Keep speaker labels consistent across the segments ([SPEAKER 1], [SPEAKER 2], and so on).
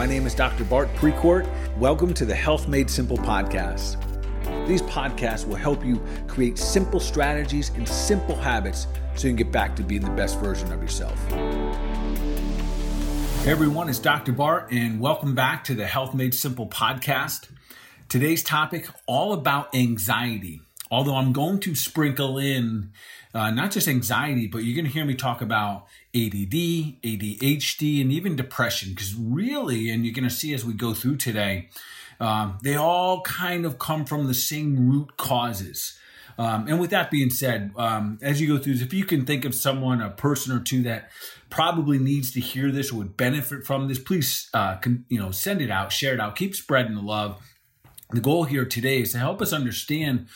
[SPEAKER 1] My name is Dr. Bart Precourt. Welcome to the Health Made Simple podcast. These podcasts will help you create simple strategies and simple habits so you can get back to being the best version of yourself. Hey everyone, it's Dr. Bart, and welcome back to the Health Made Simple podcast. Today's topic all about anxiety. Although I'm going to sprinkle in uh, not just anxiety, but you're going to hear me talk about ADD, ADHD, and even depression. Because really, and you're going to see as we go through today, um, they all kind of come from the same root causes. Um, and with that being said, um, as you go through this, if you can think of someone, a person or two that probably needs to hear this or would benefit from this, please, uh, con- you know, send it out, share it out, keep spreading the love. The goal here today is to help us understand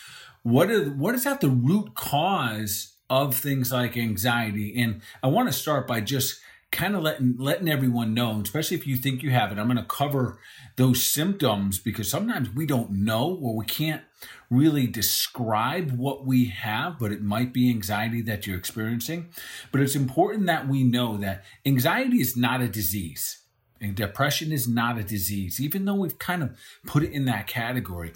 [SPEAKER 1] what are what is at the root cause of things like anxiety? And i want to start by just kind of letting letting everyone know especially if you think you have it i'm going to cover those symptoms because sometimes we don't know or we can't really describe what we have but it might be anxiety that you're experiencing. But it's important that we know that anxiety is not a disease and depression is not a disease even though we've kind of put it in that category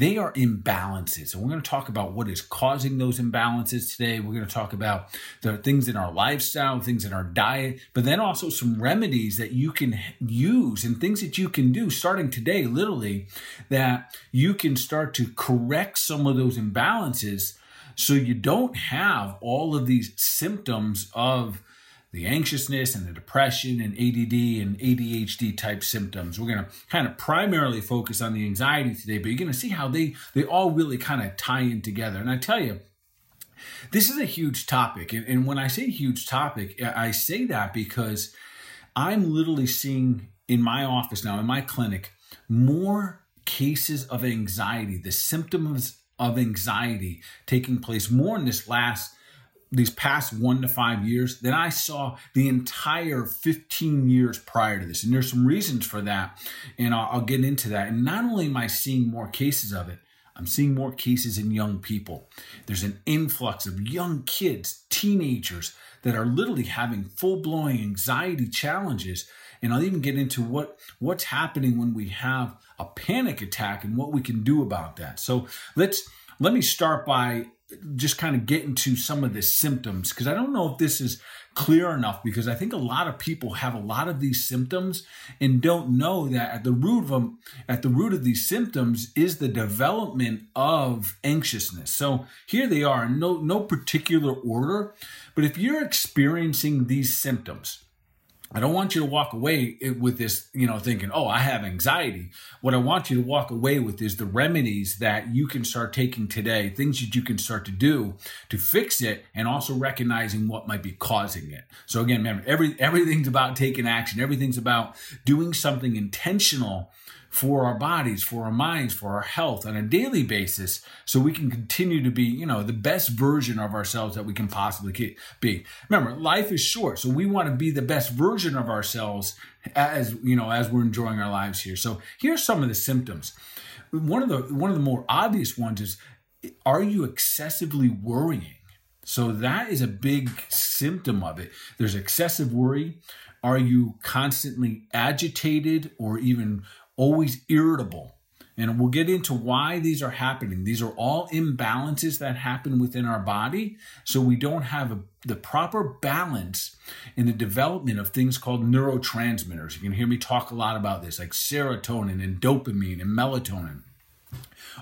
[SPEAKER 1] they are imbalances. And we're going to talk about what is causing those imbalances today. We're going to talk about the things in our lifestyle, things in our diet, but then also some remedies that you can use and things that you can do starting today, literally, that you can start to correct some of those imbalances so you don't have all of these symptoms of the anxiousness and the depression and ADD and ADHD type symptoms. We're going to kind of primarily focus on the anxiety today, but you're going to see how they they all really kind of tie in together. And I tell you, this is a huge topic. And, and when I say huge topic, I say that because I'm literally seeing in my office now, in my clinic, more cases of anxiety, the symptoms of anxiety taking place more in this last these past one to five years than I saw the entire 15 years prior to this. And there's some reasons for that. And I'll, I'll, get into that. And not only am I seeing more cases of it, I'm seeing more cases in young people. There's an influx of young kids, teenagers that are literally having full blown anxiety challenges. And I'll even get into what, what's happening when we have a panic attack and what we can do about that. So let's let me start by just kind of get into some of the symptoms because I don't know if this is clear enough because I think a lot of people have a lot of these symptoms and don't know that at the root of them at the root of these symptoms is the development of anxiousness. So here they are no no particular order, but if you're experiencing these symptoms I don't want you to walk away with this, you know, thinking, oh, I have anxiety. What I want you to walk away with is the remedies that you can start taking today, things that you can start to do to fix it, and also recognizing what might be causing it. So again, remember, every everything's about taking action. Everything's about doing something intentional for our bodies, for our minds, for our health on a daily basis so we can continue to be, you know, the best version of ourselves that we can possibly be. Remember, life is short, so we want to be the best version of ourselves as, you know, as we're enjoying our lives here. So, here's some of the symptoms. One of the one of the more obvious ones is are you excessively worrying? So that is a big symptom of it. There's excessive worry. Are you constantly agitated or even always irritable. And we'll get into why these are happening. These are all imbalances that happen within our body. So we don't have a, the proper balance in the development of things called neurotransmitters. You can hear me talk a lot about this, like serotonin and dopamine and melatonin.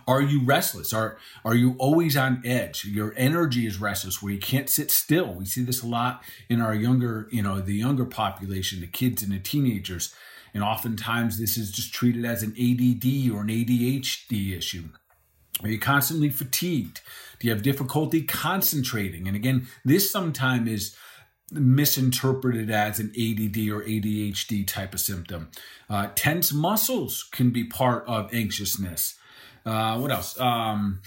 [SPEAKER 1] Are you restless? Are are you always on edge? Your energy is restless where you can't sit still. We see this a lot in our younger, you know, the younger population, the kids and the teenagers. And oftentimes this is just treated as an ADD or an ADHD issue. Are you constantly fatigued? Do you have difficulty concentrating? And again, this sometimes is misinterpreted as an ADD or ADHD type of symptom. Uh, tense muscles can be part of anxiousness. Uh, what else? Um,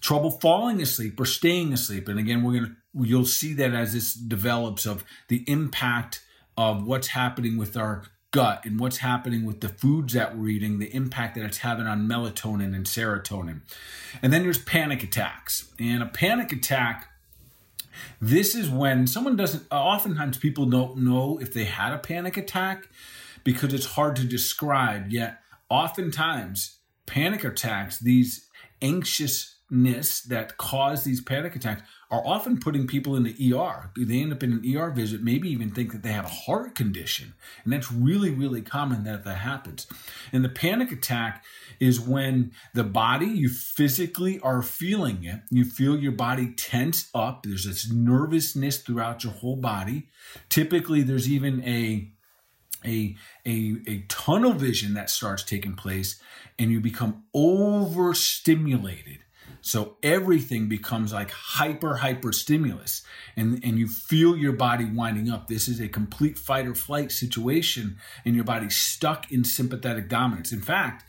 [SPEAKER 1] trouble falling asleep or staying asleep. And again, we're gonna you'll see that as this develops of the impact of what's happening with our gut and what's happening with the foods that we're eating, the impact that it's having on melatonin and serotonin. And then there's panic attacks. And a panic attack, this is when someone doesn't, oftentimes people don't know if they had a panic attack because it's hard to describe. Yet, oftentimes, panic attacks, these anxiousness that cause these panic attacks, are often putting people in the ER. They end up in an ER visit, maybe even think that they have a heart condition. And that's really, really common that that happens. And the panic attack is when the body, you physically are feeling it. You feel your body tense up. There's this nervousness throughout your whole body. Typically, there's even a a, a, a tunnel vision that starts taking place and you become overstimulated so everything becomes like hyper, hyper stimulus and, and you feel your body winding up. This is a complete fight or flight situation and your body's stuck in sympathetic dominance. In fact,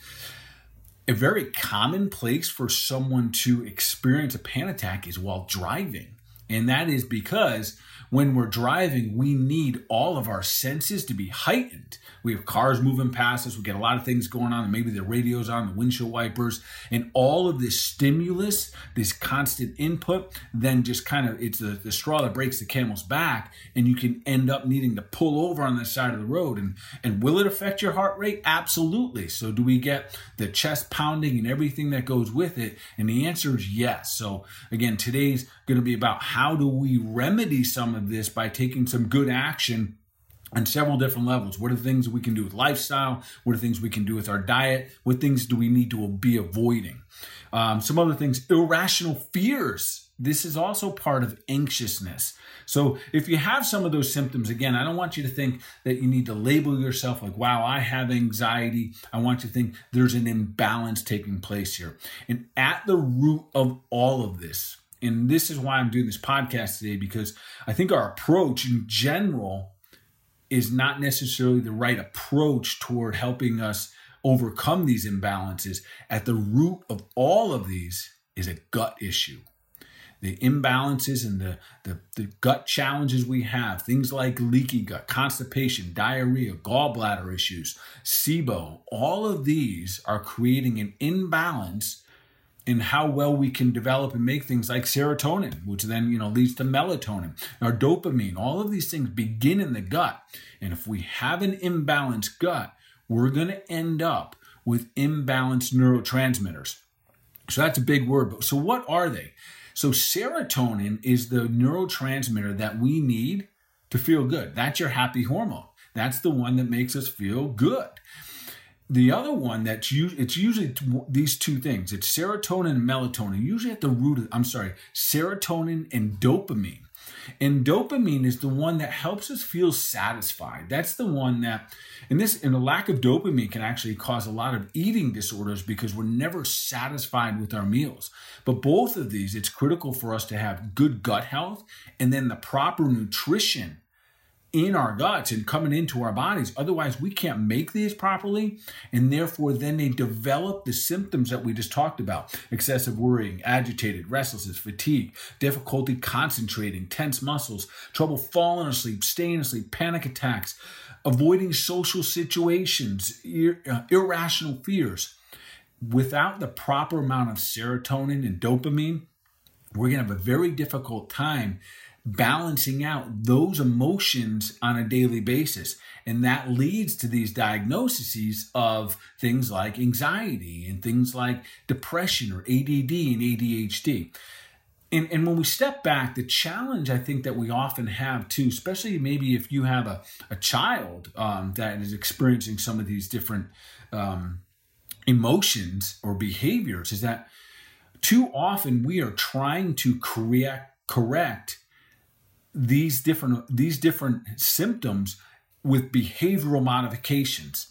[SPEAKER 1] a very common place for someone to experience a panic attack is while driving. And that is because when we're driving, we need all of our senses to be heightened. We have cars moving past us, we get a lot of things going on, and maybe the radio's on, the windshield wipers, and all of this stimulus, this constant input, then just kind of it's the, the straw that breaks the camel's back, and you can end up needing to pull over on the side of the road. And and will it affect your heart rate? Absolutely. So do we get the chest pounding and everything that goes with it? And the answer is yes. So again, today's to be about how do we remedy some of this by taking some good action on several different levels. What are the things we can do with lifestyle? What are things we can do with our diet? What things do we need to be avoiding? Um, some other things, irrational fears. This is also part of anxiousness. So if you have some of those symptoms, again, I don't want you to think that you need to label yourself like, wow, I have anxiety. I want you to think there's an imbalance taking place here. And at the root of all of this, and this is why I'm doing this podcast today because I think our approach in general is not necessarily the right approach toward helping us overcome these imbalances. At the root of all of these is a gut issue. The imbalances and the, the, the gut challenges we have, things like leaky gut, constipation, diarrhea, gallbladder issues, SIBO, all of these are creating an imbalance in how well we can develop and make things like serotonin, which then you know leads to melatonin, or dopamine. All of these things begin in the gut, and if we have an imbalanced gut, we're going to end up with imbalanced neurotransmitters. So that's a big word. So what are they? So serotonin is the neurotransmitter that we need to feel good. That's your happy hormone. That's the one that makes us feel good. The other one that's it's usually these two things. It's serotonin and melatonin. Usually at the root of I'm sorry, serotonin and dopamine. And dopamine is the one that helps us feel satisfied. That's the one that, and this, and the lack of dopamine can actually cause a lot of eating disorders because we're never satisfied with our meals. But both of these, it's critical for us to have good gut health and then the proper nutrition in our guts and coming into our bodies. Otherwise, we can't make these properly. And therefore, then they develop the symptoms that we just talked about excessive worrying, agitated, restlessness, fatigue, difficulty concentrating, tense muscles, trouble falling asleep, staying asleep, panic attacks, avoiding social situations, ir- uh, irrational fears. Without the proper amount of serotonin and dopamine, we're going to have a very difficult time balancing out those emotions on a daily basis. And that leads to these diagnoses of things like anxiety and things like depression or ADD and ADHD. And, and when we step back, the challenge I think that we often have too, especially maybe if you have a, a child um, that is experiencing some of these different um, emotions or behaviors, is that too often we are trying to correct, correct these different these different symptoms with behavioral modifications.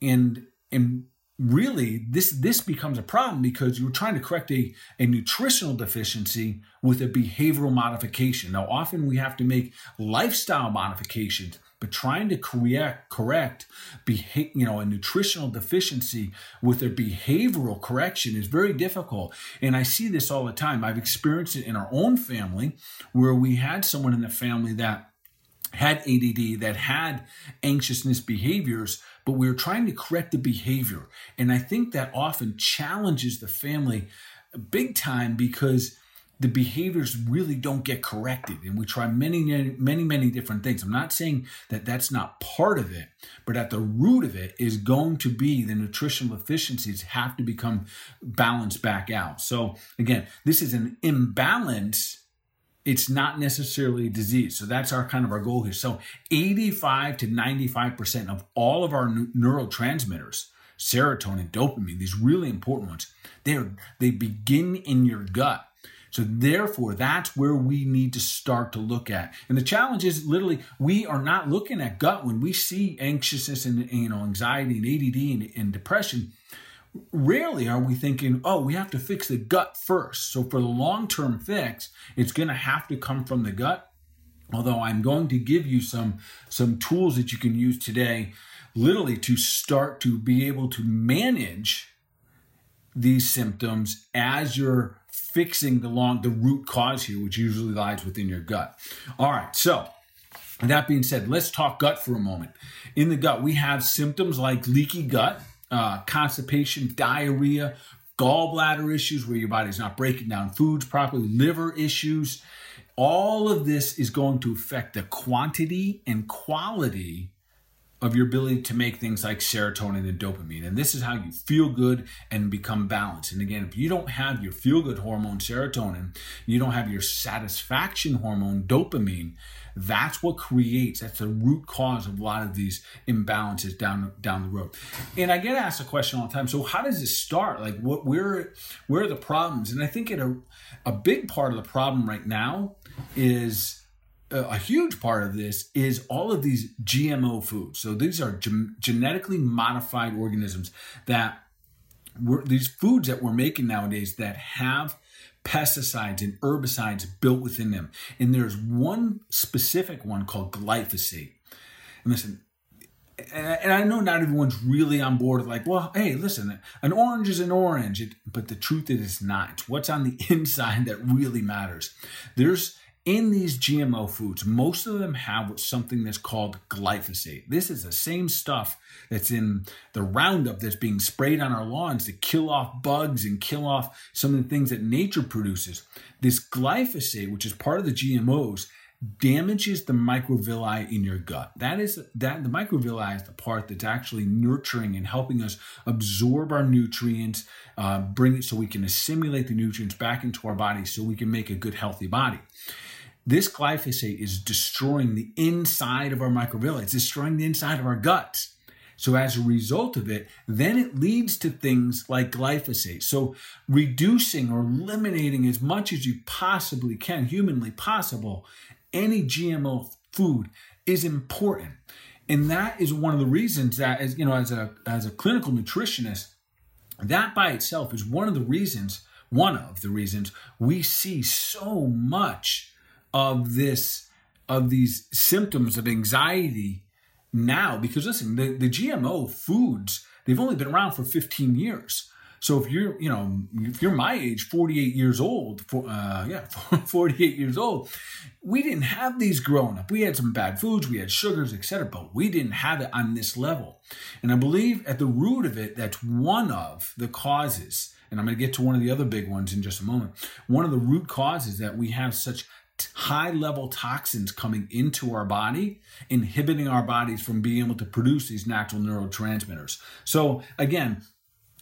[SPEAKER 1] And and really this this becomes a problem because you're trying to correct a, a nutritional deficiency with a behavioral modification. Now often we have to make lifestyle modifications but trying to correct correct beha- you know a nutritional deficiency with a behavioral correction is very difficult and i see this all the time i've experienced it in our own family where we had someone in the family that had ADD that had anxiousness behaviors, but we were trying to correct the behavior. And I think that often challenges the family big time because the behaviors really don't get corrected and we try many many many different things. I'm not saying that that's not part of it but at the root of it is going to be the nutritional efficiencies have to become balanced back out. So again this is an imbalance. It's not necessarily a disease. So that's our kind of our goal here. So 85 to 95% of all of our neurotransmitters serotonin dopamine these really important ones they're they begin in your gut so therefore, that's where we need to start to look at. And the challenge is literally we are not looking at gut when we see anxiousness and you know anxiety and ADD and, and depression. Rarely are we thinking, oh, we have to fix the gut first. So for the long-term fix, it's going to have to come from the gut. Although I'm going to give you some some tools that you can use today, literally to start to be able to manage these symptoms as you're fixing the long the root cause here, which usually lies within your gut. All right, so that being said, let's talk gut for a moment. In the gut, we have symptoms like leaky gut, uh, constipation, diarrhea, gallbladder issues where your body's not breaking down foods properly, liver issues. All of this is going to affect the quantity and quality of your ability to make things like serotonin and dopamine. And this is how you feel good and become balanced. And again, if you don't have your feel good hormone, serotonin, you don't have your satisfaction hormone, dopamine, that's what creates, that's the root cause of a lot of these imbalances down, down the road. And I get asked a question all the time. So how does this start? Like what, where, where are the problems? And I think it, a, a big part of the problem right now is Uh, a huge part of this is all of these GMO foods. So these are gen- genetically modified organisms that we're, these foods that we're making nowadays that have pesticides and herbicides built within them. And there's one specific one called glyphosate. And listen, and I know not everyone's really on board. Like, well, hey, listen, an orange is an orange, it, but the truth is, it's not. It's what's on the inside that really matters. There's in these GMO foods, most of them have something that's called glyphosate. This is the same stuff that's in the Roundup that's being sprayed on our lawns to kill off bugs and kill off some of the things that nature produces. This glyphosate, which is part of the GMOs, damages the microvilli in your gut. That is that the microvilli is the part that's actually nurturing and helping us absorb our nutrients, uh, bring it so we can assimilate the nutrients back into our body, so we can make a good, healthy body. This glyphosate is destroying the inside of our microvilli. It's destroying the inside of our guts. So as a result of it, then it leads to things like glyphosate. So reducing or eliminating as much as you possibly can, humanly possible, any GMO food is important. And that is one of the reasons that as you know, as a as a clinical nutritionist, that by itself is one of the reasons, one of the reasons we see so much of this of these symptoms of anxiety now because listen the, the gmo foods they've only been around for 15 years. So if you're you know if you're my age 48 years old for, uh, yeah 48 years old we didn't have these growing up. We had some bad foods we had sugars etc but we didn't have it on this level. And i believe at the root of it that's one of the causes and i'm going to get to one of the other big ones in just a moment one of the root causes that we have such high level toxins coming into our body, inhibiting our bodies from being able to produce these natural neurotransmitters. So, again,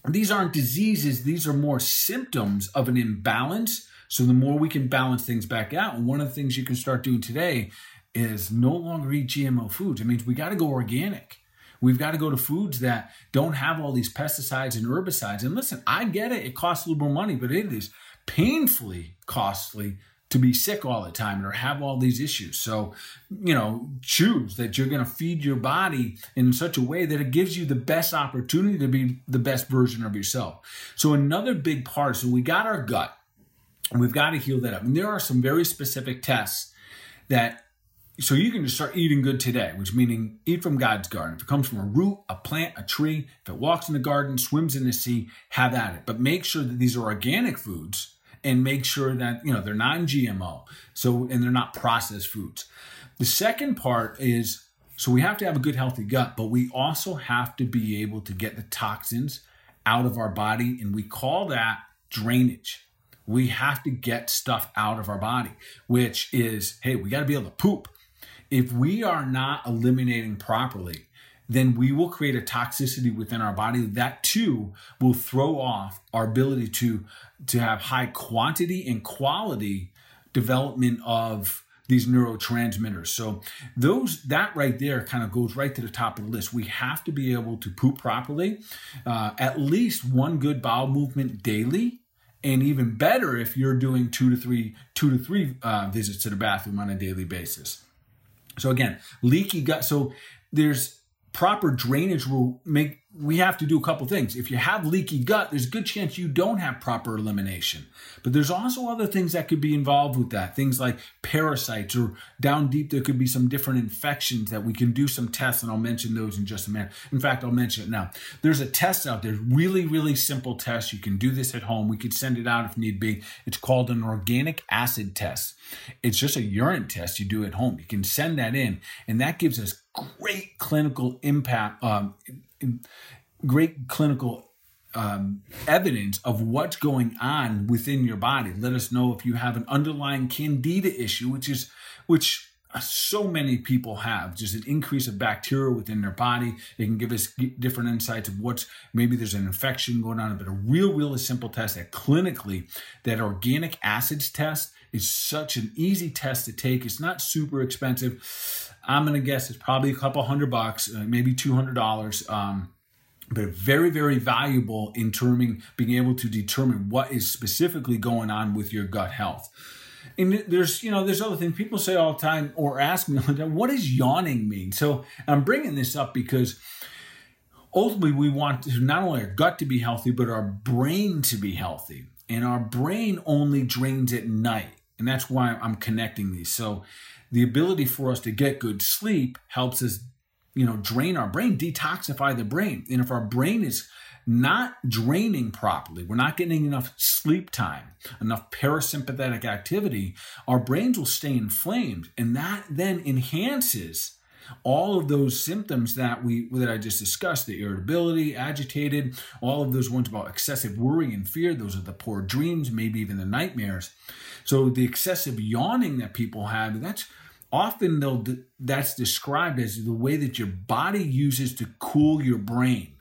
[SPEAKER 1] these aren't diseases, these are more symptoms of an imbalance. So, the more we can balance things back out, and one of the things you can start doing today is no longer eat GMO foods. It means we got to go organic. We've got to go to foods that don't have all these pesticides and herbicides. And listen, I get it, it costs a little more money, but it is painfully costly to be sick all the time or have all these issues. So, you know, choose that you're going to feed your body in such a way that it gives you the best opportunity to be the best version of yourself. So, another big part, so we got our gut and we've got to heal that up. And there are some very specific tests that so you can just start eating good today, which meaning eat from God's garden. If it comes from a root, a plant, a tree, if it walks in the garden, swims in the sea, have at it. But make sure that these are organic foods and make sure that you know they're non-GMO. So and they're not processed foods. The second part is so we have to have a good healthy gut, but we also have to be able to get the toxins out of our body and we call that drainage. We have to get stuff out of our body, which is, hey, we got to be able to poop. If we are not eliminating properly, then we will create a toxicity within our body that too will throw off our ability to to have high quantity and quality development of these neurotransmitters. So those that right there kind of goes right to the top of the list. We have to be able to poop properly, uh, at least one good bowel movement daily, and even better if you're doing two to three two to three uh, visits to the bathroom on a daily basis. So again, leaky gut. So there's proper drainage will make we have to do a couple things. If you have leaky gut, there's a good chance you don't have proper elimination. But there's also other things that could be involved with that. Things like parasites or down deep, there could be some different infections that we can do some tests, and I'll mention those in just a minute. In fact, I'll mention it now. There's a test out there, really, really simple test. You can do this at home. We could send it out if need be. It's called an organic acid test. It's just a urine test you do at home. You can send that in, and that gives us great clinical impact. Um, great clinical um, evidence of what's going on within your body. Let us know if you have an underlying candida issue, which is which so many people have just an increase of bacteria within their body. It can give us different insights of what's maybe there's an infection going on, but a real, really simple test that clinically, that organic acids test is such an easy test to take. It's not super expensive. I'm to guess it's probably a couple hundred bucks, uh, maybe $200. Um, but very, very valuable in terming, being able to determine what is specifically going on with your gut health. And there's, you know, there's other things people say all the time or ask me all the time, what does yawning mean? So I'm bringing this up because ultimately we want to not only our gut to be healthy, but our brain to be healthy. And our brain only drains at night. And that's why I'm connecting these. So the ability for us to get good sleep helps us, you know, drain our brain, detoxify the brain. And if our brain is not draining properly, we're not getting enough sleep time, enough parasympathetic activity, our brains will stay inflamed. And that then enhances all of those symptoms that we that I just discussed, the irritability, agitated, all of those ones about excessive worry and fear, those are the poor dreams, maybe even the nightmares. So the excessive yawning that people have, that's often they'll that's described as the way that your body uses to cool your brain.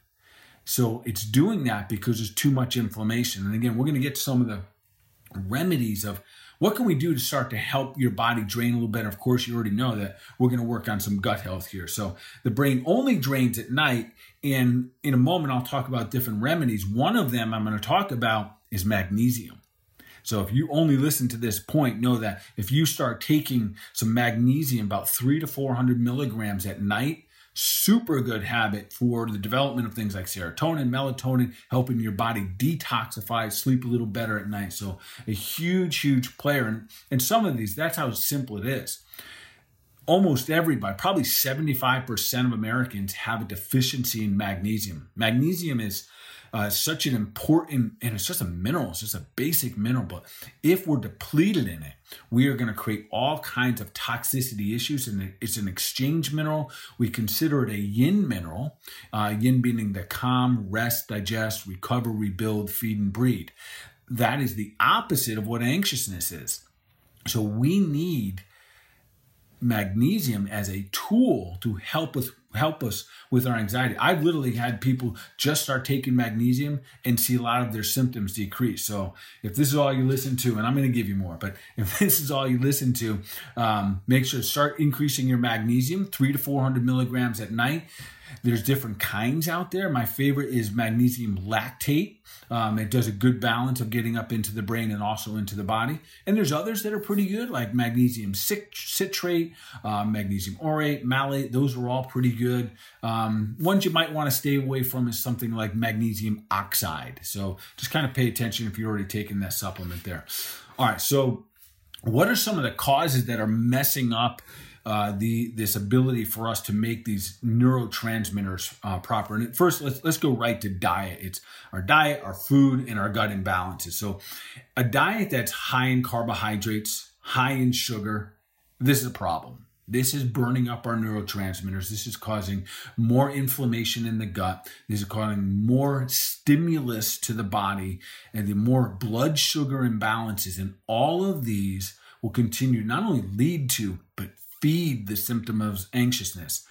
[SPEAKER 1] So it's doing that because there's too much inflammation. And again, we're going to get some of the remedies of what can we do to start to help your body drain a little better. Of course, you already know that we're going to work on some gut health here. So the brain only drains at night. And in a moment, I'll talk about different remedies. One of them I'm going to talk about is magnesium. So if you only listen to this point, know that if you start taking some magnesium, about three to 400 milligrams at night, super good habit for the development of things like serotonin, melatonin, helping your body detoxify, sleep a little better at night. So a huge, huge player. And, and some of these, that's how simple it is. Almost everybody, probably 75% of Americans have a deficiency in magnesium. Magnesium is uh, such an important, and it's just a mineral, it's just a basic mineral. But if we're depleted in it, we are going to create all kinds of toxicity issues. And it's an exchange mineral. We consider it a yin mineral, uh, yin meaning the calm, rest, digest, recover, rebuild, feed, and breed. That is the opposite of what anxiousness is. So we need magnesium as a tool to help us help us with our anxiety. I've literally had people just start taking magnesium and see a lot of their symptoms decrease. So if this is all you listen to, and I'm going to give you more, but if this is all you listen to, um, make sure to start increasing your magnesium, three to 400 milligrams at night. There's different kinds out there. My favorite is magnesium lactate. Um, it does a good balance of getting up into the brain and also into the body. And there's others that are pretty good, like magnesium citrate, uh, magnesium orotate, malate. Those are all pretty good. Um, ones you might want to stay away from is something like magnesium oxide. So just kind of pay attention if you're already taking that supplement there. All right. So, what are some of the causes that are messing up? Uh, the this ability for us to make these neurotransmitters uh, proper. And first, let's let's go right to diet. It's our diet, our food, and our gut imbalances. So, a diet that's high in carbohydrates, high in sugar, this is a problem. This is burning up our neurotransmitters. This is causing more inflammation in the gut. This is causing more stimulus to the body and the more blood sugar imbalances. And all of these will continue not only lead to, but feed the symptom of anxiousness.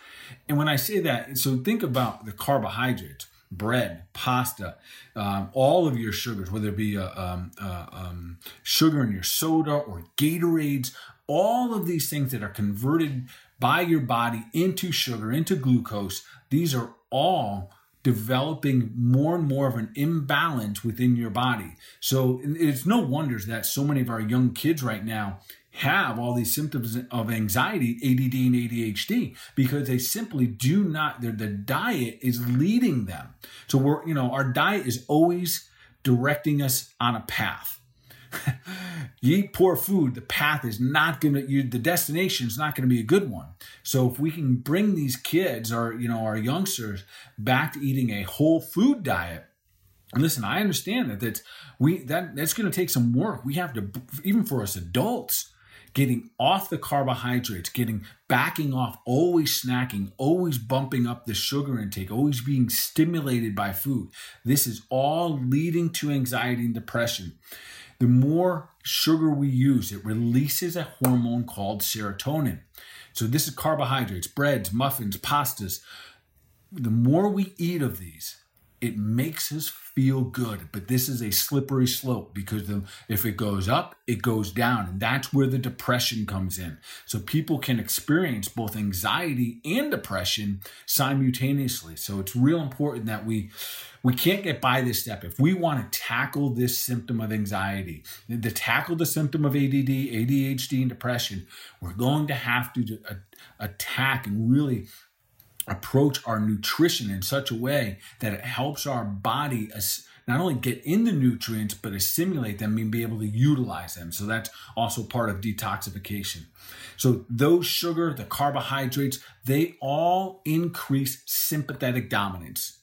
[SPEAKER 1] And when I say that, so think about the carbohydrates bread, pasta, um, all of your sugars, whether it be uh, um, uh, um, sugar in your soda or Gatorades, all of these things that are converted by your body into sugar, into glucose, these are all developing more and more of an imbalance within your body. So it's no wonders that so many of our young kids right now have all these symptoms of anxiety, ADD and ADHD, because they simply do not, the diet is leading them. So we're, you know, our diet is always directing us on a path. you eat poor food, the path is not going to, you, the destination is not going to be a good one. So if we can bring these kids or, you know, our youngsters back to eating a whole food diet, and listen, I understand that that's we that that's going to take some work. We have to even for us adults, getting off the carbohydrates, getting backing off, always snacking, always bumping up the sugar intake, always being stimulated by food. This is all leading to anxiety and depression. The more sugar we use, it releases a hormone called serotonin. So, this is carbohydrates, breads, muffins, pastas. The more we eat of these, it makes us feel good. But this is a slippery slope because the, if it goes up, it goes down. And that's where the depression comes in. So people can experience both anxiety and depression simultaneously. So it's real important that we we can't get by this step. If we want to tackle this symptom of anxiety, to tackle the symptom of ADD, ADHD, and depression, we're going to have to attack and really approach our nutrition in such a way that it helps our body not only get in the nutrients but assimilate them and be able to utilize them. So that's also part of detoxification. So those sugar the carbohydrates they all increase sympathetic dominance.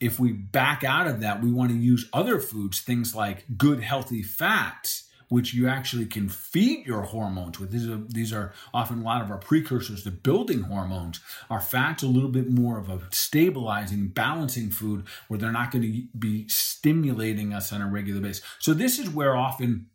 [SPEAKER 1] If we back out of that we want to use other foods things like good healthy fats which you actually can feed your hormones with. These are, these are often a lot of our precursors to building hormones. Our fats a little bit more of a stabilizing, balancing food where they're not going to be stimulating us on a regular basis. So this is where often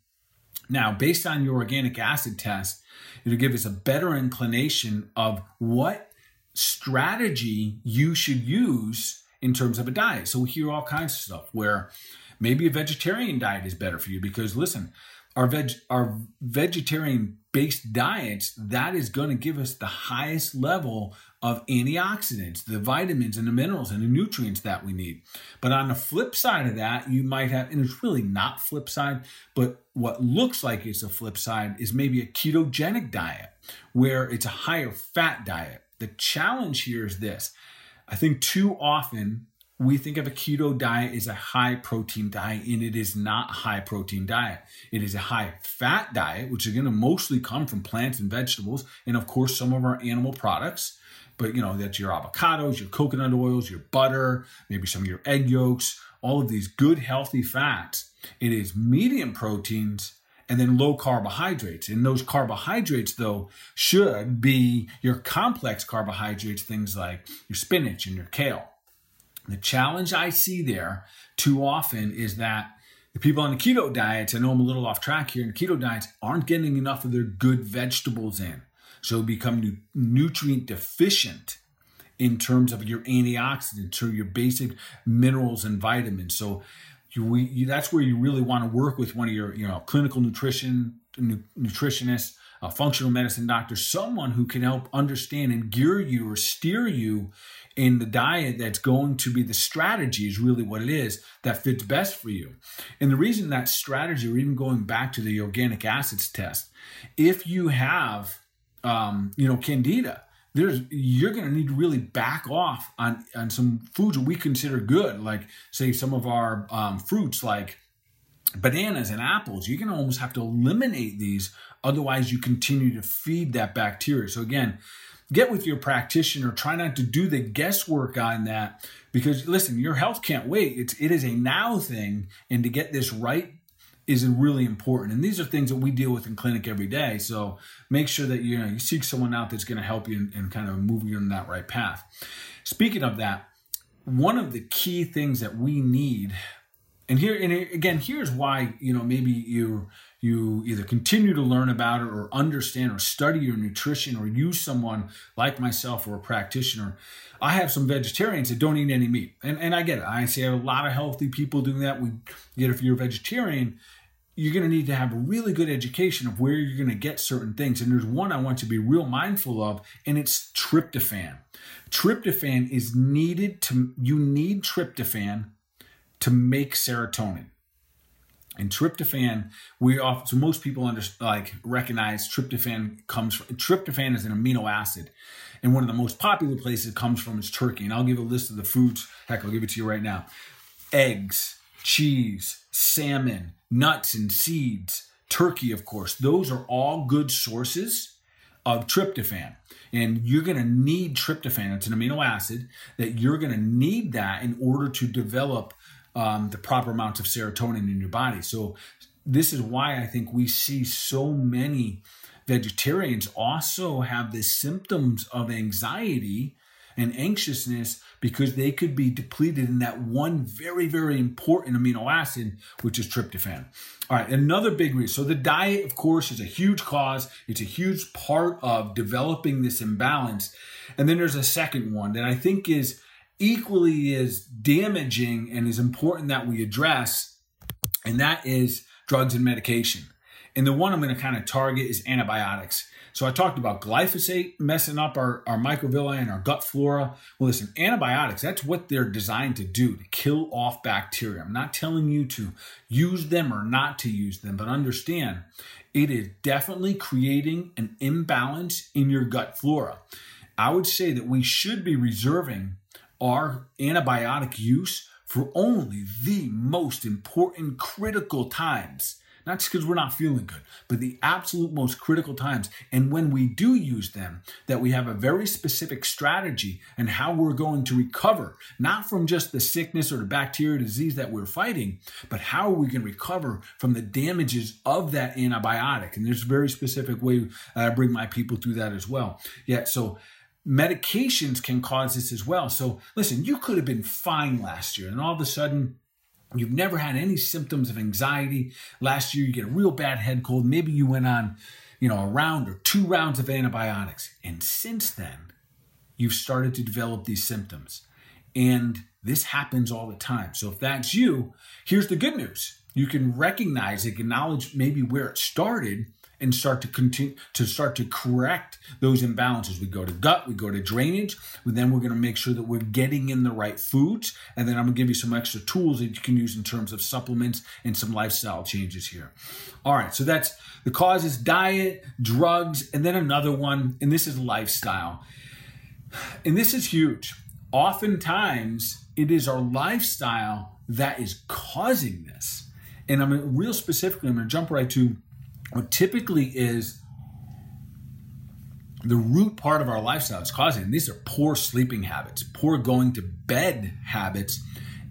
[SPEAKER 1] now, based on your organic acid test, it'll give us a better inclination of what strategy you should use in terms of a diet. So we hear all kinds of stuff where maybe a vegetarian diet is better for you because listen, our veg our vegetarian based diets that is going to give us the highest level of antioxidants the vitamins and the minerals and the nutrients that we need. But on the flip side of that you might have and it's really not flip side but what looks like it's a flip side is maybe a ketogenic diet where it's a higher fat diet. The challenge here is this. I think too often we think of a keto diet as a high protein diet, and it is not a high protein diet. It is a high fat diet, which is going to mostly come from plants and vegetables, and of course, some of our animal products. But you know, that's your avocados, your coconut oils, your butter, maybe some of your egg yolks, all of these good, healthy fats. It is medium proteins and then low carbohydrates. And those carbohydrates, though, should be your complex carbohydrates, things like your spinach and your kale. The challenge I see there too often is that the people on the keto diets, I know I'm a little off track here, in keto diets aren't getting enough of their good vegetables in. So become nu- nutrient deficient in terms of your antioxidants or your basic minerals and vitamins. So you, we, you, that's where you really want to work with one of your you know clinical nutrition nu- nutritionists, a functional medicine doctor, someone who can help understand and gear you or steer you in the diet that's going to be the strategy is really what it is that fits best for you. And the reason that strategy, or even going back to the organic acids test, if you have, um, you know, candida, there's you're going to need to really back off on on some foods we consider good, like say some of our um, fruits, like bananas and apples. You're going to almost have to eliminate these, otherwise you continue to feed that bacteria. So again get with your practitioner. Try not to do the guesswork on that because listen, your health can't wait. It's it is a now thing, and to get this right is really important. And these are things that we deal with in clinic every day. So make sure that you know you seek someone out that's going to help you and, and kind of move you in that right path. Speaking of that, one of the key things that we need and here and again here's why you know maybe you you either continue to learn about it or understand or study your nutrition or use someone like myself or a practitioner i have some vegetarians that don't eat any meat and, and i get it i see a lot of healthy people doing that we get if you're a vegetarian you're going to need to have a really good education of where you're going to get certain things. And there's one I want you to be real mindful of, and it's tryptophan. Tryptophan is needed to, you need tryptophan to make serotonin. And tryptophan, we often, so most people under, like recognize tryptophan comes from, tryptophan is an amino acid. And one of the most popular places it comes from is turkey. And I'll give a list of the foods. Heck, I'll give it to you right now. Eggs, cheese, salmon, nuts and seeds, turkey, of course. Those are all good sources of tryptophan. And you're going to need tryptophan. It's an amino acid that you're going to need that in order to develop um, the proper amounts of serotonin in your body. So, this is why I think we see so many vegetarians also have the symptoms of anxiety and anxiousness because they could be depleted in that one very, very important amino acid, which is tryptophan. All right, another big reason. So, the diet, of course, is a huge cause, it's a huge part of developing this imbalance. And then there's a second one that I think is equally is damaging and is important that we address, and that is drugs and medication. And the one I'm going to kind of target is antibiotics. So I talked about glyphosate messing up our, our microvilli and our gut flora. Well, listen, antibiotics, that's what they're designed to do, to kill off bacteria. I'm not telling you to use them or not to use them, but understand it is definitely creating an imbalance in your gut flora. I would say that we should be reserving our antibiotic use for only the most important critical times not just because we're not feeling good, but the absolute most critical times. And when we do use them, that we have a very specific strategy and how we're going to recover, not from just the sickness or the bacteria disease that we're fighting, but how we can recover from the damages of that antibiotic. And there's a very specific way uh, I bring my people through that as well. Yeah, so medications can cause this as well. So listen, you could have been fine last year, and all of a sudden You've never had any symptoms of anxiety. Last year, you get a real bad head cold. Maybe you went on, you know, a round or two rounds of antibiotics. And since then, you've started to develop these symptoms. And this happens all the time. So if that's you, here's the good news. You can recognize, acknowledge maybe where it started and start to continue to start to correct those imbalances. We go to gut, we go to drainage, and then we're going to make sure that we're getting in the right foods. And then I'm going to give you some extra tools that you can use in terms of supplements and some lifestyle changes here. All right, so that's the causes diet, drugs, and then another one, and this is lifestyle. And this is huge. Oftentimes, it is our lifestyle that is causing this. And I'm real specifically, I'm going to jump right to what typically is the root part of our lifestyle is causing these are poor sleeping habits, poor going to bed habits,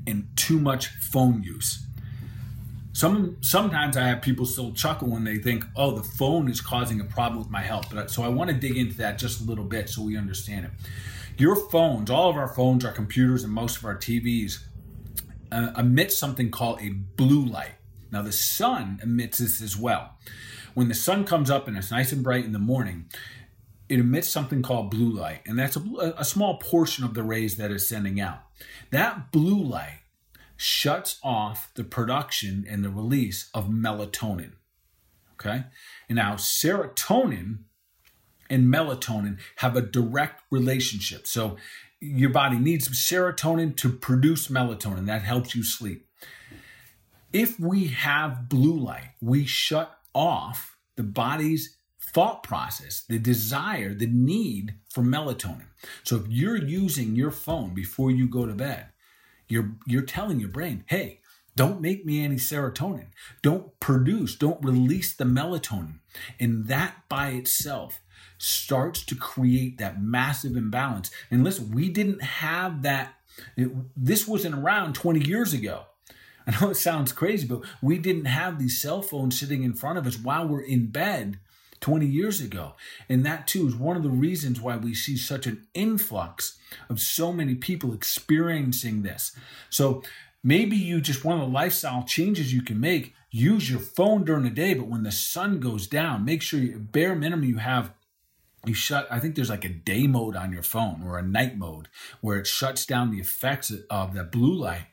[SPEAKER 1] and too much phone use. Some sometimes I have people still chuckle when they think, "Oh, the phone is causing a problem with my health." But so I want to dig into that just a little bit so we understand it. Your phones, all of our phones, our computers, and most of our TVs uh, emit something called a blue light. Now the sun emits this as well when the sun comes up and it's nice and bright in the morning, it emits something called blue light, and that's a, a small portion of the rays that it's sending out. That blue light shuts off the production and the release of melatonin. Okay? And now serotonin and melatonin have a direct relationship. So your body needs serotonin to produce melatonin. That helps you sleep. If we have blue light, we shut off the body's thought process, the desire, the need for melatonin. So if you're using your phone before you go to bed, you're you're telling your brain, "Hey, don't make me any serotonin. Don't produce, don't release the melatonin." And that by itself starts to create that massive imbalance. And listen, we didn't have that it, this wasn't around 20 years ago I know it sounds crazy, but we didn't have these cell phones sitting in front of us while we're in bed 20 years ago. And that too is one of the reasons why we see such an influx of so many people experiencing this. So maybe you just one of the lifestyle changes you can make use your phone during the day, but when the sun goes down, make sure you bare minimum you have you shut i think there's like a day mode on your phone or a night mode where it shuts down the effects of the blue light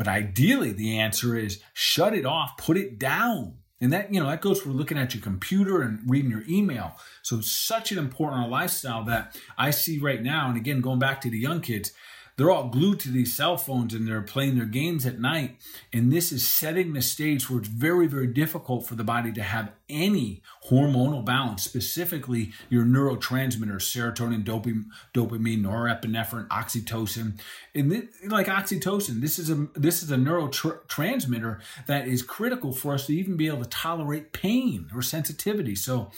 [SPEAKER 1] but ideally the answer is shut it off put it down. And that you know that goes for looking at your computer and reading your email. So such an important lifestyle that i see right now. And again going back to the young kids they're all glued to these cell phones and they're playing their games at night. And this is setting the stage where it's very, very difficult for the body to have any hormonal balance, specifically your neurotransmitters, serotonin, dopamine, dopamine norepinephrine, oxytocin. And this, like oxytocin, this is a this is a neurotransmitter that is critical for us to even be able to tolerate pain or sensitivity. So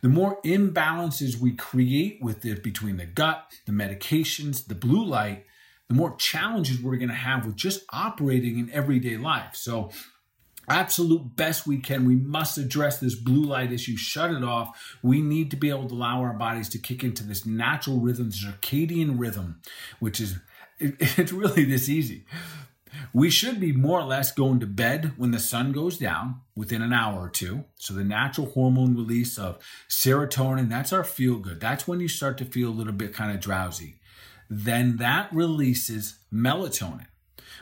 [SPEAKER 1] the more imbalances we create with it between the gut, the medications, the blue light, the more challenges we're going to have with just operating in everyday life. So, absolute best we can. We must address this blue light issue, shut it off. We need to be able to allow our bodies to kick into this natural rhythm, circadian rhythm, which is it, it's really this easy. We should be more or less going to bed when the sun goes down within an hour or two. So the natural hormone release of serotonin, that's our feel good. That's when you start to feel a little bit kind of drowsy then that releases melatonin.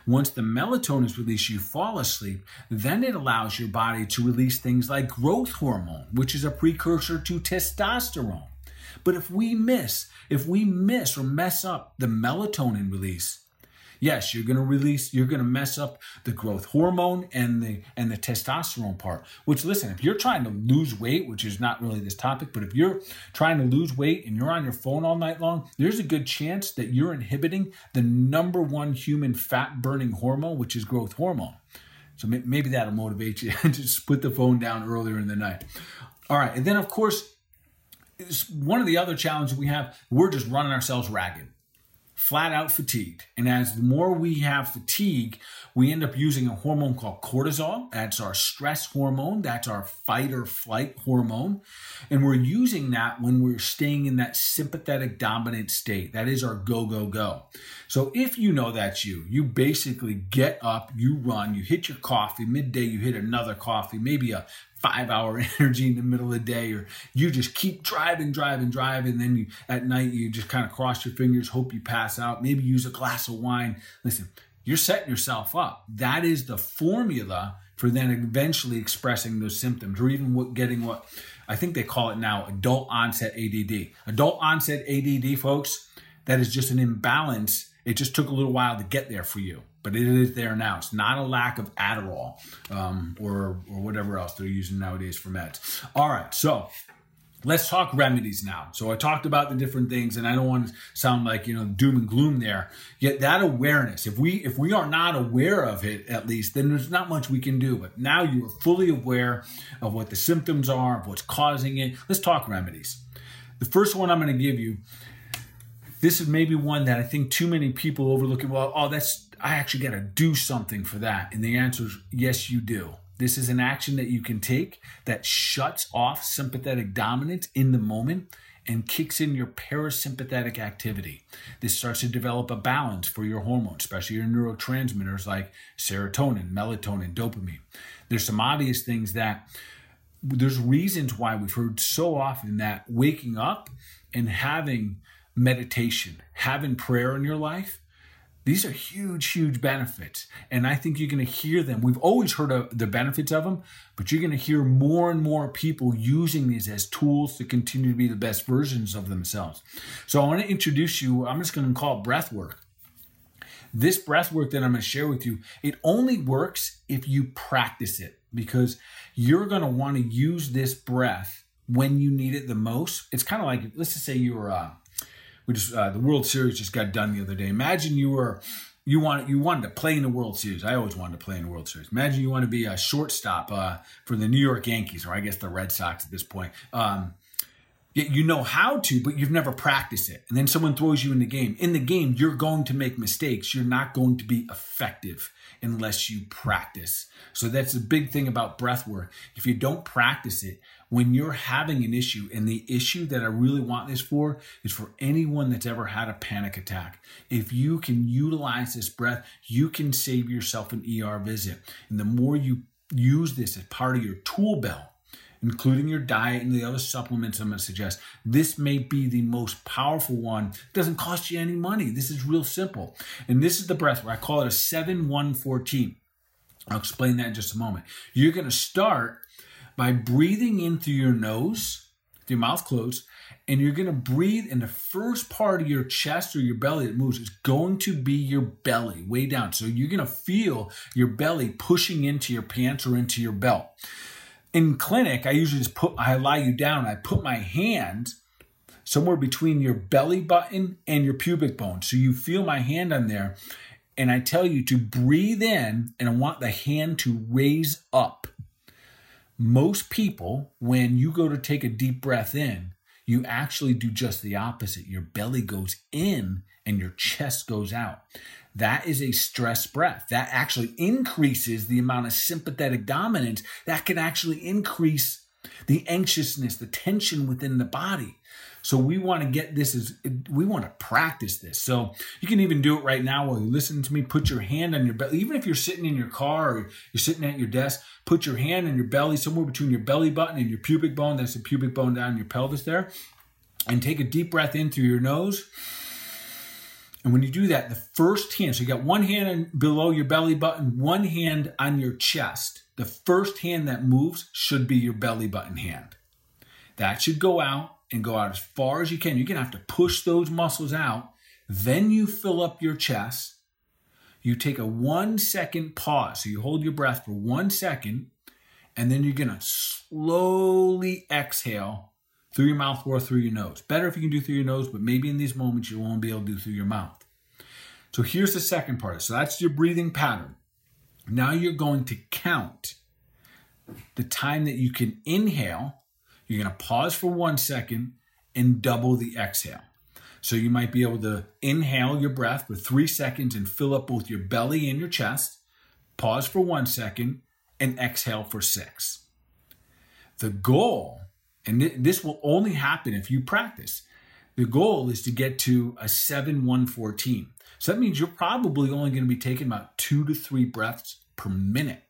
[SPEAKER 1] Once the melatonin is released, you fall asleep, then it allows your body to release things like growth hormone, which is a precursor to testosterone. But if we miss, if we miss or mess up the melatonin release, Yes, you're going to release, you're going to mess up the growth hormone and the and the testosterone part. Which listen, if you're trying to lose weight, which is not really this topic, but if you're trying to lose weight and you're on your phone all night long, there's a good chance that you're inhibiting the number one human fat burning hormone, which is growth hormone. So maybe that'll motivate you to just put the phone down earlier in the night. All right, and then of course, one of the other challenges we have, we're just running ourselves ragged flat out fatigued. And as the more we have fatigue, we end up using a hormone called cortisol. That's our stress hormone. That's our fight or flight hormone. And we're using that when we're staying in that sympathetic dominant state. That is our go, go, go. So if you know that's you, you basically get up, you run, you hit your coffee, midday, you hit another coffee, maybe a five hour energy in the middle of the day, or you just keep driving, driving, driving. Then you, at night, you just kind of cross your fingers, hope you pass out, maybe use a glass of wine. Listen, you're setting yourself up. That is the formula for then eventually expressing those symptoms or even what, getting what I think they call it now adult onset ADD. Adult onset ADD, folks, that is just an imbalance. It just took a little while to get there for you but it is there now. It's not a lack of Adderall um, or or whatever else they're using nowadays for meds. All right, so let's talk remedies now. So I talked about the different things, and I don't want to sound like you know doom and gloom there. Yet that awareness, if we if we are not aware of it at least, then there's not much we can do. But now you are fully aware of what the symptoms are, of what's causing it. Let's talk remedies. The first one I'm going to give you. This is maybe one that I think too many people overlook. Well, oh, that's I actually got to do something for that? And the answer is yes, you do. This is an action that you can take that shuts off sympathetic dominance in the moment and kicks in your parasympathetic activity. This starts to develop a balance for your hormones, especially your neurotransmitters like serotonin, melatonin, dopamine. There's some obvious things that there's reasons why we've heard so often that waking up and having meditation, having prayer in your life these are huge, huge benefits. And I think you're going to hear them. We've always heard of the benefits of them, but you're going to hear more and more people using these as tools to continue to be the best versions of themselves. So I want to introduce you, I'm just going to call it breath work. This breath work that I'm going to share with you, it only works if you practice it because you're going to want to use this breath when you need it the most. It's kind of like, let's just say you were, uh, we just uh, the World Series just got done the other day. Imagine you were you wanted you wanted to play in the World Series. I always wanted to play in the World Series. Imagine you want to be a shortstop uh, for the New York Yankees, or I guess the Red Sox at this point. Um, you know how to, but you've never practiced it. And then someone throws you in the game. In the game, you're going to make mistakes. You're not going to be effective unless you practice. So that's the big thing about breath work. If you don't practice it, when you're having an issue, and the issue that I really want this for is for anyone that's ever had a panic attack. If you can utilize this breath, you can save yourself an ER visit. And the more you use this as part of your tool belt, including your diet and the other supplements I'm going to suggest. This may be the most powerful one. It doesn't cost you any money. This is real simple. And this is the breath where I call it a 7 1 14. I'll explain that in just a moment. You're going to start by breathing in through your nose, your mouth closed, and you're going to breathe in the first part of your chest or your belly that moves is going to be your belly way down. So you're going to feel your belly pushing into your pants or into your belt in clinic, I usually just put, I lie you down. I put my hand somewhere between your belly button and your pubic bone. So you feel my hand on there. And I tell you to breathe in and I want the hand to raise up. Most people, when you go to take a deep breath in, you actually do just the opposite. Your belly goes in and your chest goes out. That is a stress breath. That actually increases the amount of sympathetic dominance. That can actually increase the anxiousness, the tension within the body. So we want to get this as we want to practice this. So you can even do it right now while you listen to me. Put your hand on your belly, even if you're sitting in your car or you're sitting at your desk. Put your hand on your belly, somewhere between your belly button and your pubic bone. That's the pubic bone down your pelvis there, and take a deep breath in through your nose and when you do that, the first hand, so you got one hand below your belly button, one hand on your chest. The first hand that moves should be your belly button hand. That should go out and go out as far as you can. You're going to have to push those muscles out. Then you fill up your chest. You take a one second pause. So you hold your breath for one second, and then you're going to slowly exhale through your mouth or through your nose. Better if you can do through your nose, but maybe in these moments you won't be able to do through your mouth. So here's the second part. So that's your breathing pattern. Now you're going to count the time that you can inhale. You're going to pause for one second and double the exhale. So you might be able to inhale your breath for three seconds and fill up both your belly and your chest. Pause for one second and exhale for six. The goal and th- this will only happen if you practice. The goal is to get to a 7 1 14. So that means you're probably only going to be taking about two to three breaths per minute.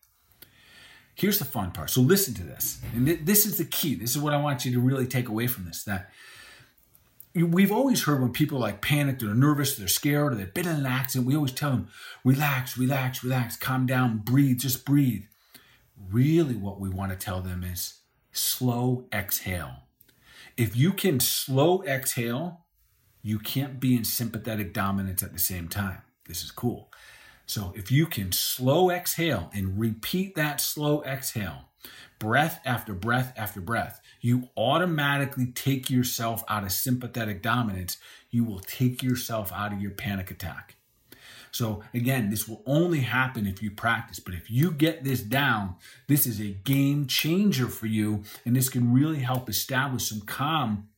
[SPEAKER 1] Here's the fun part. So listen to this. And th- this is the key. This is what I want you to really take away from this that we've always heard when people like panicked or nervous, they're scared, or they've been in an accident, we always tell them, relax, relax, relax, calm down, breathe, just breathe. Really, what we want to tell them is slow exhale. If you can slow exhale, you can't be in sympathetic dominance at the same time. This is cool. So if you can slow exhale and repeat that slow exhale, breath after breath after breath, you automatically take yourself out of sympathetic dominance. You will take yourself out of your panic attack. So again, this will only happen if you practice. But if you get this down, this is a game changer for you. And this can really help establish some calm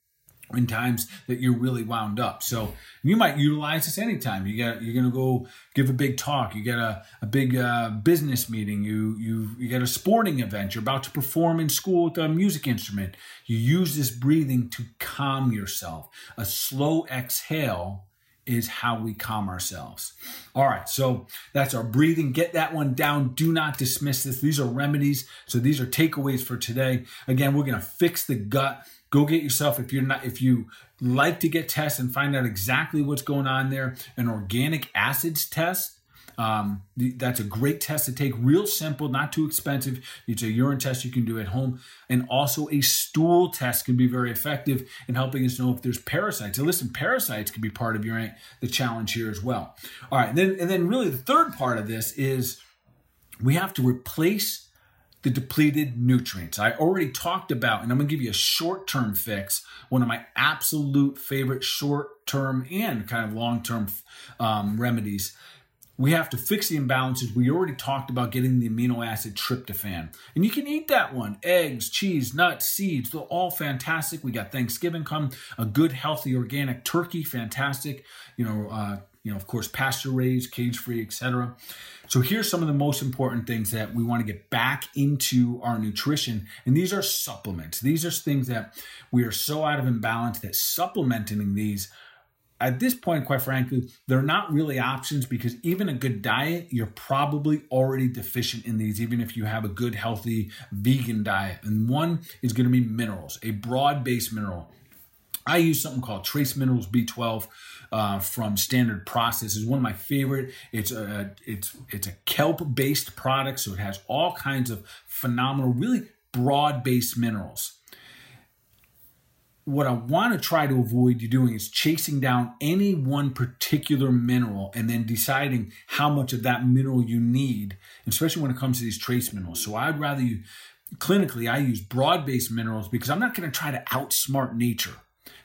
[SPEAKER 1] in times that you're really wound up. So you might utilize this anytime. You got you're gonna go give a big talk. You got a, a big uh, business meeting. You you you got a sporting event. You're about to perform in school with a music instrument. You use this breathing to calm yourself. A slow exhale is how we calm ourselves. All right, so that's our breathing. Get that one down. Do not dismiss this. These are remedies. So these are takeaways for today. Again, we're going to fix the gut. Go get yourself if you're not if you like to get tests and find out exactly what's going on there, an organic acids test um, that's a great test to take, real simple, not too expensive. It's a urine test you can do at home. And also a stool test can be very effective in helping us know if there's parasites. And listen, parasites can be part of your the challenge here as well. All right, and then and then really the third part of this is we have to replace the depleted nutrients. I already talked about, and I'm going to give you a short term fix, one of my absolute favorite short term and kind of long term um, remedies we have to fix the imbalances. We already talked about getting the amino acid tryptophan. And you can eat that one. Eggs, cheese, nuts, seeds, they're all fantastic. We got Thanksgiving come, a good, healthy, organic turkey, fantastic. You know, uh, you know, of course, pasture raised, cage free, etc. So here's some of the most important things that we want to get back into our nutrition. And these are supplements. These are things that we are so out of imbalance that supplementing these at this point, quite frankly, they're not really options because even a good diet, you're probably already deficient in these, even if you have a good, healthy vegan diet. And one is going to be minerals, a broad based mineral. I use something called Trace Minerals B12 uh, from Standard Process. is one of my favorite. It's a it's it's a kelp based product, so it has all kinds of phenomenal, really broad based minerals what I want to try to avoid you doing is chasing down any one particular mineral and then deciding how much of that mineral you need, especially when it comes to these trace minerals. So I'd rather you clinically I use broad-based minerals because I'm not going to try to outsmart nature.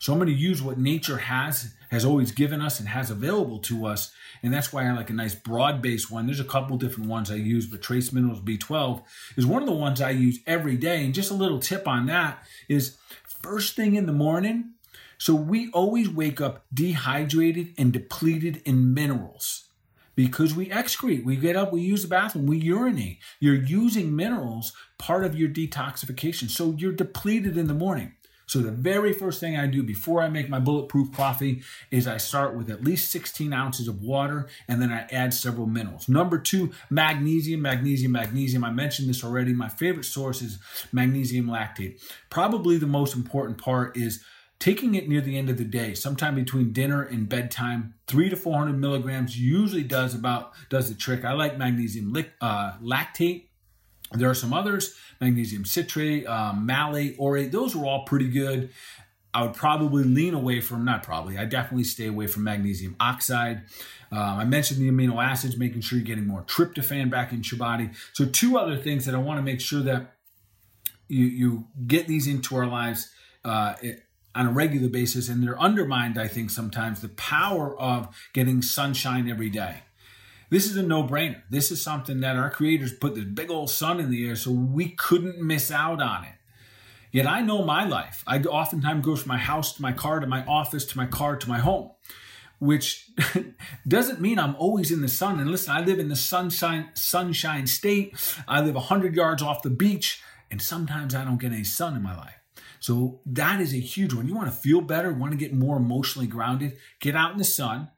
[SPEAKER 1] So I'm going to use what nature has has always given us and has available to us, and that's why I like a nice broad-based one. There's a couple different ones I use, but Trace Minerals B12 is one of the ones I use every day. And just a little tip on that is first thing in the morning. So we always wake up dehydrated and depleted in minerals because we excrete. We get up, we use the bathroom, we urinate. You're using minerals, part of your detoxification. So you're depleted in the morning. So the very first thing I do before I make my bulletproof coffee is I start with at least 16 ounces of water and then I add several minerals. Number two, magnesium, magnesium, magnesium. I mentioned this already. My favorite source is magnesium lactate. Probably the most important part is taking it near the end of the day, sometime between dinner and bedtime. Three to 400 milligrams usually does about does the trick. I like magnesium uh, lactate there are some others, magnesium citrate, um, malate, orotate. Those are all pretty good. I would probably lean away from, not probably, I definitely stay away from magnesium oxide. Um, I mentioned the amino acids, making sure you're getting more tryptophan back into your body. So, two other things that I want to make sure that you, you get these into our lives uh, on a regular basis, and they're undermined, I think, sometimes the power of getting sunshine every day. This is a no brainer. This is something that our creators put this big old sun in the air so we couldn't miss out on it. Yet I know my life. I oftentimes go from my house to my car to my office to my car to my home, which doesn't mean I'm always in the sun. And listen, I live in the sunshine sunshine state. I live 100 yards off the beach, and sometimes I don't get any sun in my life. So that is a huge one. You want to feel better, want to get more emotionally grounded, get out in the sun,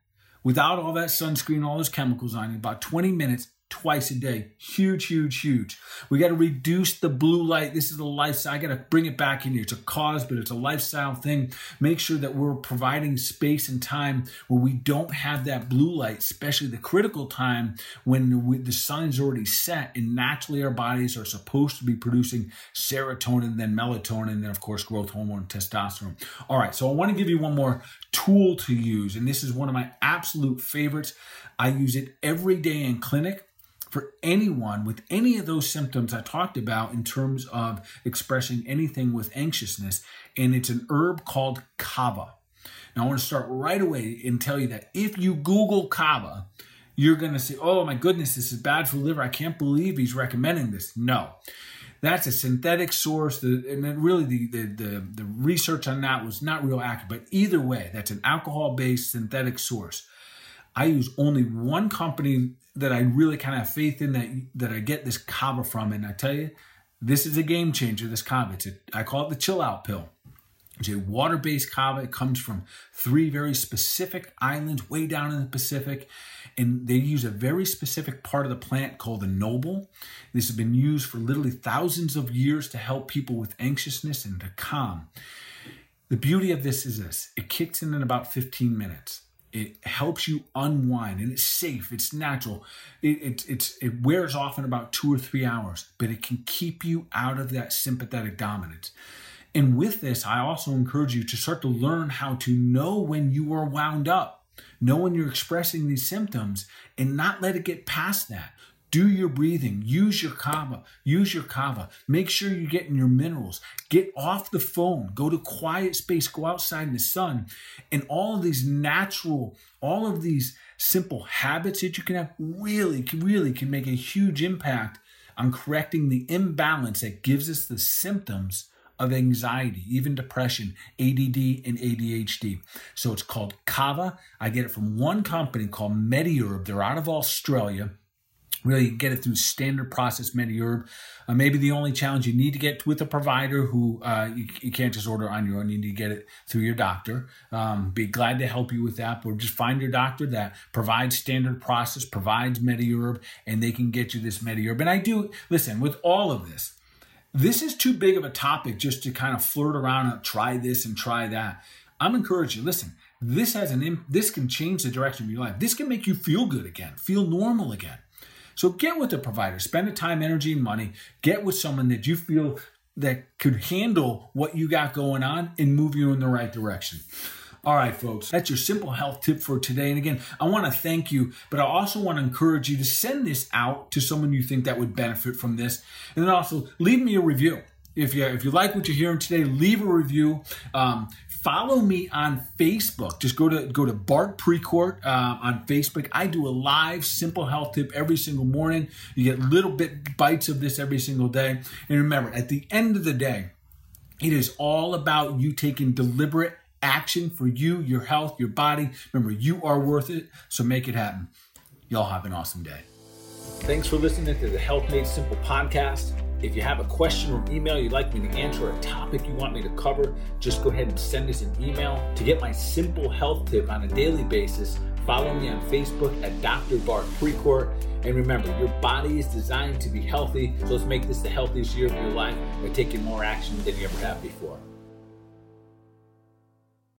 [SPEAKER 1] without all that sunscreen, all those chemicals on you, about 20 minutes twice a day. Huge, huge, huge. We got to reduce the blue light. This is a lifestyle. I got to bring it back in here. It's a cause, but it's a lifestyle thing. Make sure that we're providing space and time where we don't have that blue light, especially the critical time when the sun's already set and naturally our bodies are supposed to be producing serotonin, then melatonin, then of course growth hormone, testosterone. All right, so I want to give you one more tool to use, and this is one of my absolute favorites. I use it every day in clinic for anyone with any of those symptoms I talked about in terms of expressing anything with anxiousness. And it's an herb called kava. Now, I want to start right away and tell you that if you Google kava, you're going to say, oh my goodness, this is bad for the liver. I can't believe he's recommending this. No. That's a synthetic source, and really the, the, the, the research on that was not real accurate. But either way, that's an alcohol-based synthetic source. I use only one company that I really kind of have faith in that that I get this kava from, and I tell you, this is a game changer. This kava, it's a, I call it the chill out pill. It's a water based kava. It comes from three very specific islands way down in the Pacific. And they use a very specific part of the plant called the noble. This has been used for literally thousands of years to help people with anxiousness and to calm. The beauty of this is this it kicks in in about 15 minutes. It helps you unwind and it's safe, it's natural. It, it, it's, it wears off in about two or three hours, but it can keep you out of that sympathetic dominance. And with this, I also encourage you to start to learn how to know when you are wound up, know when you're expressing these symptoms, and not let it get past that. Do your breathing. Use your kava. Use your kava. Make sure you're getting your minerals. Get off the phone. Go to quiet space. Go outside in the sun. And all of these natural, all of these simple habits that you can have really, really can make a huge impact on correcting the imbalance that gives us the symptoms of anxiety, even depression, ADD, and ADHD. So it's called Kava. I get it from one company called MediHerb. They're out of Australia. Really, get it through standard process MediHerb. Uh, maybe the only challenge you need to get with a provider who uh, you, you, can't just order on your own. You need to get it through your doctor. Um, be glad to help you with that, but just find your doctor that provides standard process, provides MediHerb, and they can get you this MediHerb. And I do listen with all of this. This is too big of a topic just to kind of flirt around and try this and try that. I'm encouraging you. Listen, this has an this can change the direction of your life. This can make you feel good again, feel normal again. So get with a provider, spend the time, energy, and money. Get with someone that you feel that could handle what you got going on and move you in the right direction. All right, folks, that's your simple health tip for today. And again, I want to thank you, but I also want to encourage you to send this out to someone you think that would benefit from this. And then also leave me a review. If you if you like what you're hearing today, leave a review. Um, follow me on Facebook. Just go to go to Bart Precourt uh, on Facebook. I do a live simple health tip every single morning. You get little bit bites of this every single day. And remember, at the end of the day, it is all about you taking deliberate action for you, your health, your body. Remember, you are worth it. So make it happen. Y'all have an awesome day. Thanks for listening to the Health Made Simple podcast. If you have a question or email you'd like me to answer, a topic you want me to cover, just go ahead and send us an email. To get my simple health tip on a daily basis, follow me on Facebook at Dr. Bart Precourt. And remember, your body is designed to be healthy, so let's make this the healthiest year of your life by taking more action than you ever have before.